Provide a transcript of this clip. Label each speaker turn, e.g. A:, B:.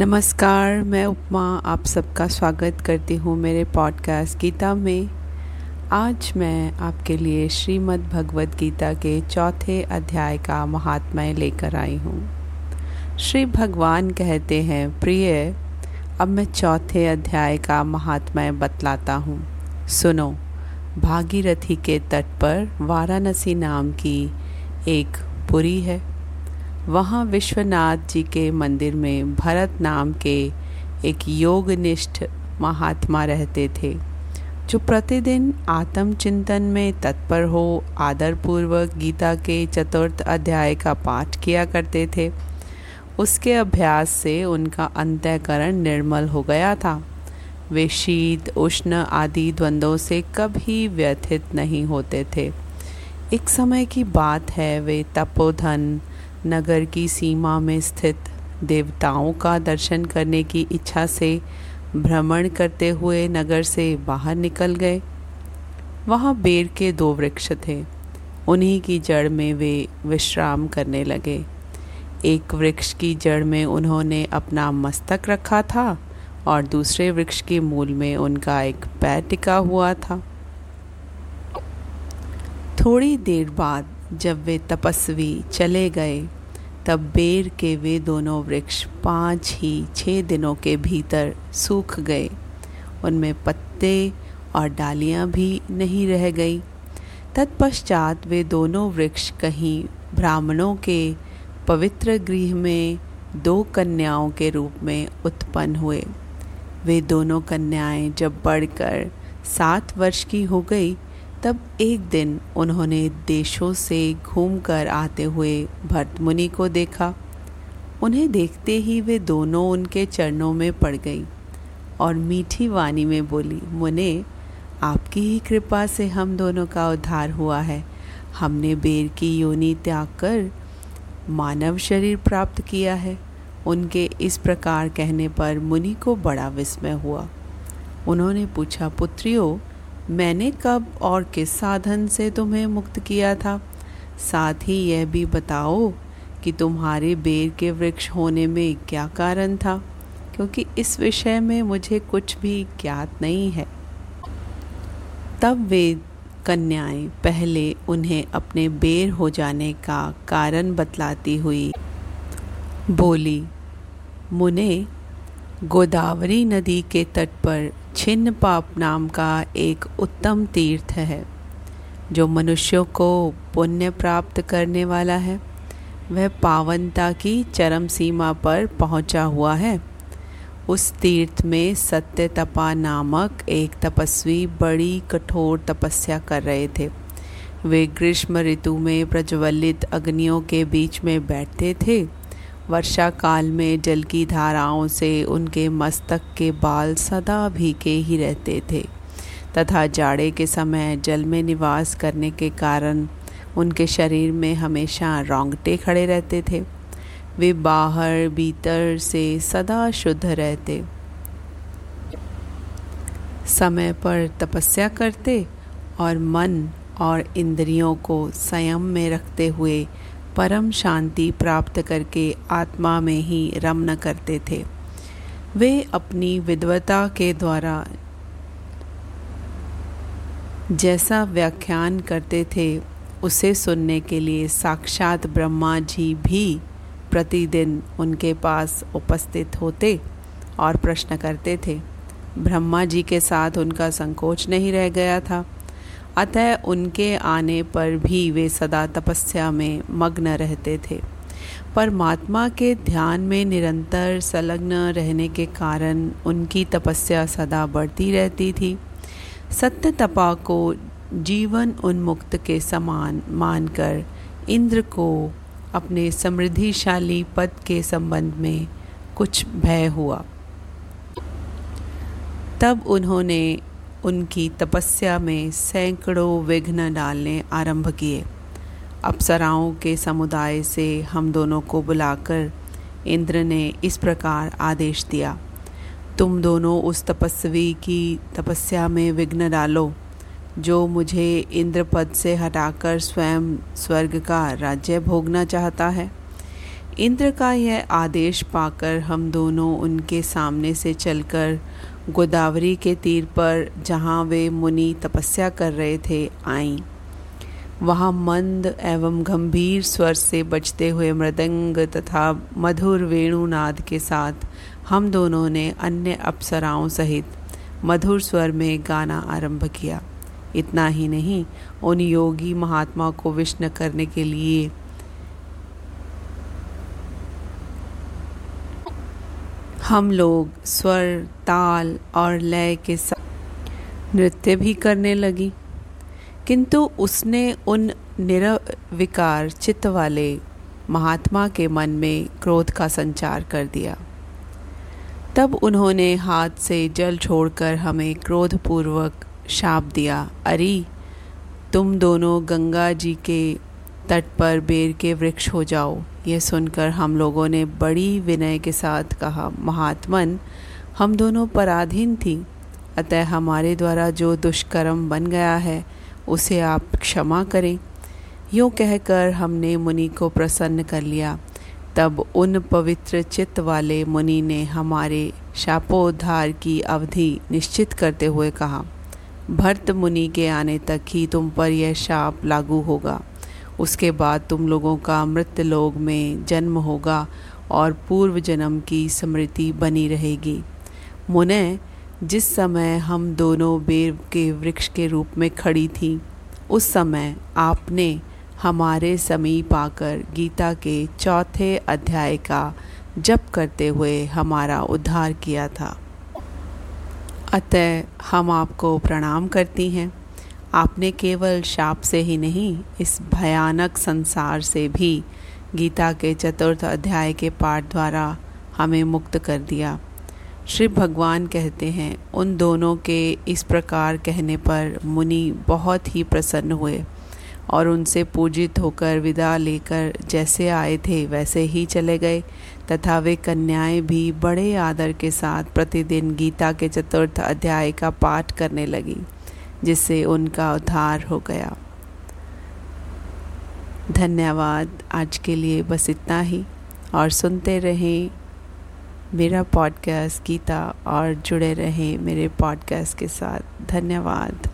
A: नमस्कार, मैं उपमा आप सबका स्वागत करती हूँ मेरे पॉडकास्ट गीता में। आज मैं आपके लिए श्रीमद् भगवद गीता के चौथे अध्याय का महात्म्य लेकर आई हूँ। श्री भगवान कहते हैं, प्रिय, अब मैं चौथे अध्याय का महात्म्य बतलाता हूँ। सुनो, भागीरथी के तट पर वाराणसी नाम की एक पुरी है। वहाँ विश्वनाथ जी के मंदिर में भरत नाम के एक योगनिष्ठ महात्मा रहते थे, जो प्रतिदिन आत्मचिंतन में तत्पर हो, आदरपूर्वक गीता के चतुर्थ अध्याय का पाठ किया करते थे। उसके अभ्यास से उनका अंतःकरण निर्मल हो गया था। वे शीत, उष्ण आदि द्वंद्वों से कभी व्यथित नहीं होते थे। एक समय की बात है, वे तपोधन नगर की सीमा में स्थित देवताओं का दर्शन करने की इच्छा से भ्रमण करते हुए नगर से बाहर निकल गए। वहाँ बेर के दो वृक्ष थे। उन्हीं की जड़ में वे विश्राम करने लगे। एक वृक्ष की जड़ में उन्होंने अपना मस्तक रखा था और दूसरे वृक्ष के मूल में उनका एक पैर टिका हुआ था। थोड़ी देर बाद जब वे तपस्वी चले गए, तब बेर के वे दोनों वृक्ष पाँच ही छः दिनों के भीतर सूख गए। उनमें पत्ते और डालियाँ भी नहीं रह गई। तत्पश्चात वे दोनों वृक्ष कहीं ब्राह्मणों के पवित्र गृह में दो कन्याओं के रूप में उत्पन्न हुए। वे दोनों कन्याएँ जब बढ़कर सात वर्ष की हो गई तब एक दिन उन्होंने देशों से घूमकर आते हुए भरत मुनि को देखा। उन्हें देखते ही वे दोनों उनके चरणों में पड़ गई और मीठी वाणी में बोली, मुने, आपकी ही कृपा से हम दोनों का उद्धार हुआ है। हमने बेर की योनि त्याग कर मानव शरीर प्राप्त किया है। उनके इस प्रकार कहने पर मुनि को बड़ा विस्मय हुआ। उन्होंने पूछा, पुत्रियों मैंने कब और किस साधन से तुम्हें मुक्त किया था? साथ ही यह भी बताओ कि तुम्हारे बेर के वृक्ष होने में क्या कारण था? क्योंकि इस विषय में मुझे कुछ भी ज्ञात नहीं है। तब वे कन्याएँ पहले उन्हें अपने बेर हो जाने का कारण बतलाती हुई बोली, मुने, गोदावरी नदी के तट पर छिन्न पाप नाम का एक उत्तम तीर्थ है, जो मनुष्यों को पुण्य प्राप्त करने वाला है। वह पावनता की चरम सीमा पर पहुँचा हुआ है। उस तीर्थ में सत्य तपा नामक एक तपस्वी बड़ी कठोर तपस्या कर रहे थे। वे ग्रीष्म ऋतु में प्रज्वलित अग्नियों के बीच में बैठते थे। वर्षा काल में जल की धाराओं से उनके मस्तक के बाल सदा भीगे ही रहते थे। तथा जाड़े के समय जल में निवास करने के कारण उनके शरीर में हमेशा रोंगटे खड़े रहते थे। वे बाहर, भीतर से सदा शुद्ध रहते। समय पर तपस्या करते और मन और इंद्रियों को संयम में रखते हुए परम शांति प्राप्त करके आत्मा में ही रमन करते थे। वे अपनी विद्वता के द्वारा जैसा व्याख्यान करते थे, उसे सुनने के लिए साक्षात ब्रह्मा जी भी प्रतिदिन उनके पास उपस्थित होते और प्रश्न करते थे। ब्रह्मा जी के साथ उनका संकोच नहीं रह गया था। अतः उनके आने पर भी वे सदा तपस्या में मग्न रहते थे। परमात्मा के ध्यान में निरंतर संलग्न रहने के कारण उनकी तपस्या सदा बढ़ती रहती थी। सत्य तपा को जीवन उन्मुक्त के समान मानकर इंद्र को अपने समृद्धिशाली पद के संबंध में कुछ भय हुआ। तब उन्होंने उनकी तपस्या में सैकड़ों विघ्न डालने आरंभ किए। अप्सराओं के समुदाय से हम दोनों को बुलाकर इंद्र ने इस प्रकार आदेश दिया, तुम दोनों उस तपस्वी की तपस्या में विघ्न डालो, जो मुझे इंद्र पद से हटाकर स्वयं स्वर्ग का राज्य भोगना चाहता है। इंद्र का यह आदेश पाकर हम दोनों उनके सामने से चलकर गोदावरी के तीर पर जहाँ वे मुनि तपस्या कर रहे थे, आईं। वहाँ मंद एवं गंभीर स्वर से बजते हुए मृदंग तथा मधुर वेणुनाद के साथ हम दोनों ने अन्य अप्सराओं सहित मधुर स्वर में गाना आरंभ किया। इतना ही नहीं, उन योगी महात्मा को विष्ण करने के लिए हम लोग स्वर, ताल और लय के साथ नृत्य भी करने लगी। किंतु उसने उन निरविकार चित्त वाले महात्मा के मन में क्रोध का संचार कर दिया। तब उन्होंने हाथ से जल छोड़कर हमें क्रोधपूर्वक शाप दिया। अरे, तुम दोनों गंगा जी के तट पर बेर के वृक्ष हो जाओ। यह सुनकर हम लोगों ने बड़ी विनय के साथ कहा, महात्मन, हम दोनों पराधीन थी। अतः हमारे द्वारा जो दुष्कर्म बन गया है, उसे आप क्षमा करें। यूँ कहकर हमने मुनि को प्रसन्न कर लिया। तब उन पवित्र चित्त वाले मुनि ने हमारे शापोद्धार की अवधि निश्चित करते हुए कहा, भरत मुनि के आने तक ही तुम पर यह शाप लागू होगा। उसके बाद तुम लोगों का मृत लोग में जन्म होगा और पूर्व जन्म की स्मृति बनी रहेगी। मुने, जिस समय हम दोनों बेर के वृक्ष के रूप में खड़ी थी, उस समय आपने हमारे समीप आकर गीता के चौथे अध्याय का जप करते हुए हमारा उद्धार किया था। अतः हम आपको प्रणाम करती हैं। आपने केवल शाप से ही नहीं, इस भयानक संसार से भी गीता के चतुर्थ अध्याय के पाठ द्वारा हमें मुक्त कर दिया। श्री भगवान कहते हैं, उन दोनों के इस प्रकार कहने पर मुनि बहुत ही प्रसन्न हुए और उनसे पूजित होकर विदा लेकर जैसे आए थे वैसे ही चले गए, तथा वे कन्याएँ भी बड़े आदर के साथ प्रतिदिन गीता के चतुर्थ अध्याय का पाठ करने लगी। जिससे उनका उद्धार हो गया। धन्यवाद। आज के लिए बस इतना ही। और सुनते रहें मेरा पॉडकास्ट गीता और जुड़े रहें मेरे पॉडकास्ट के साथ। धन्यवाद।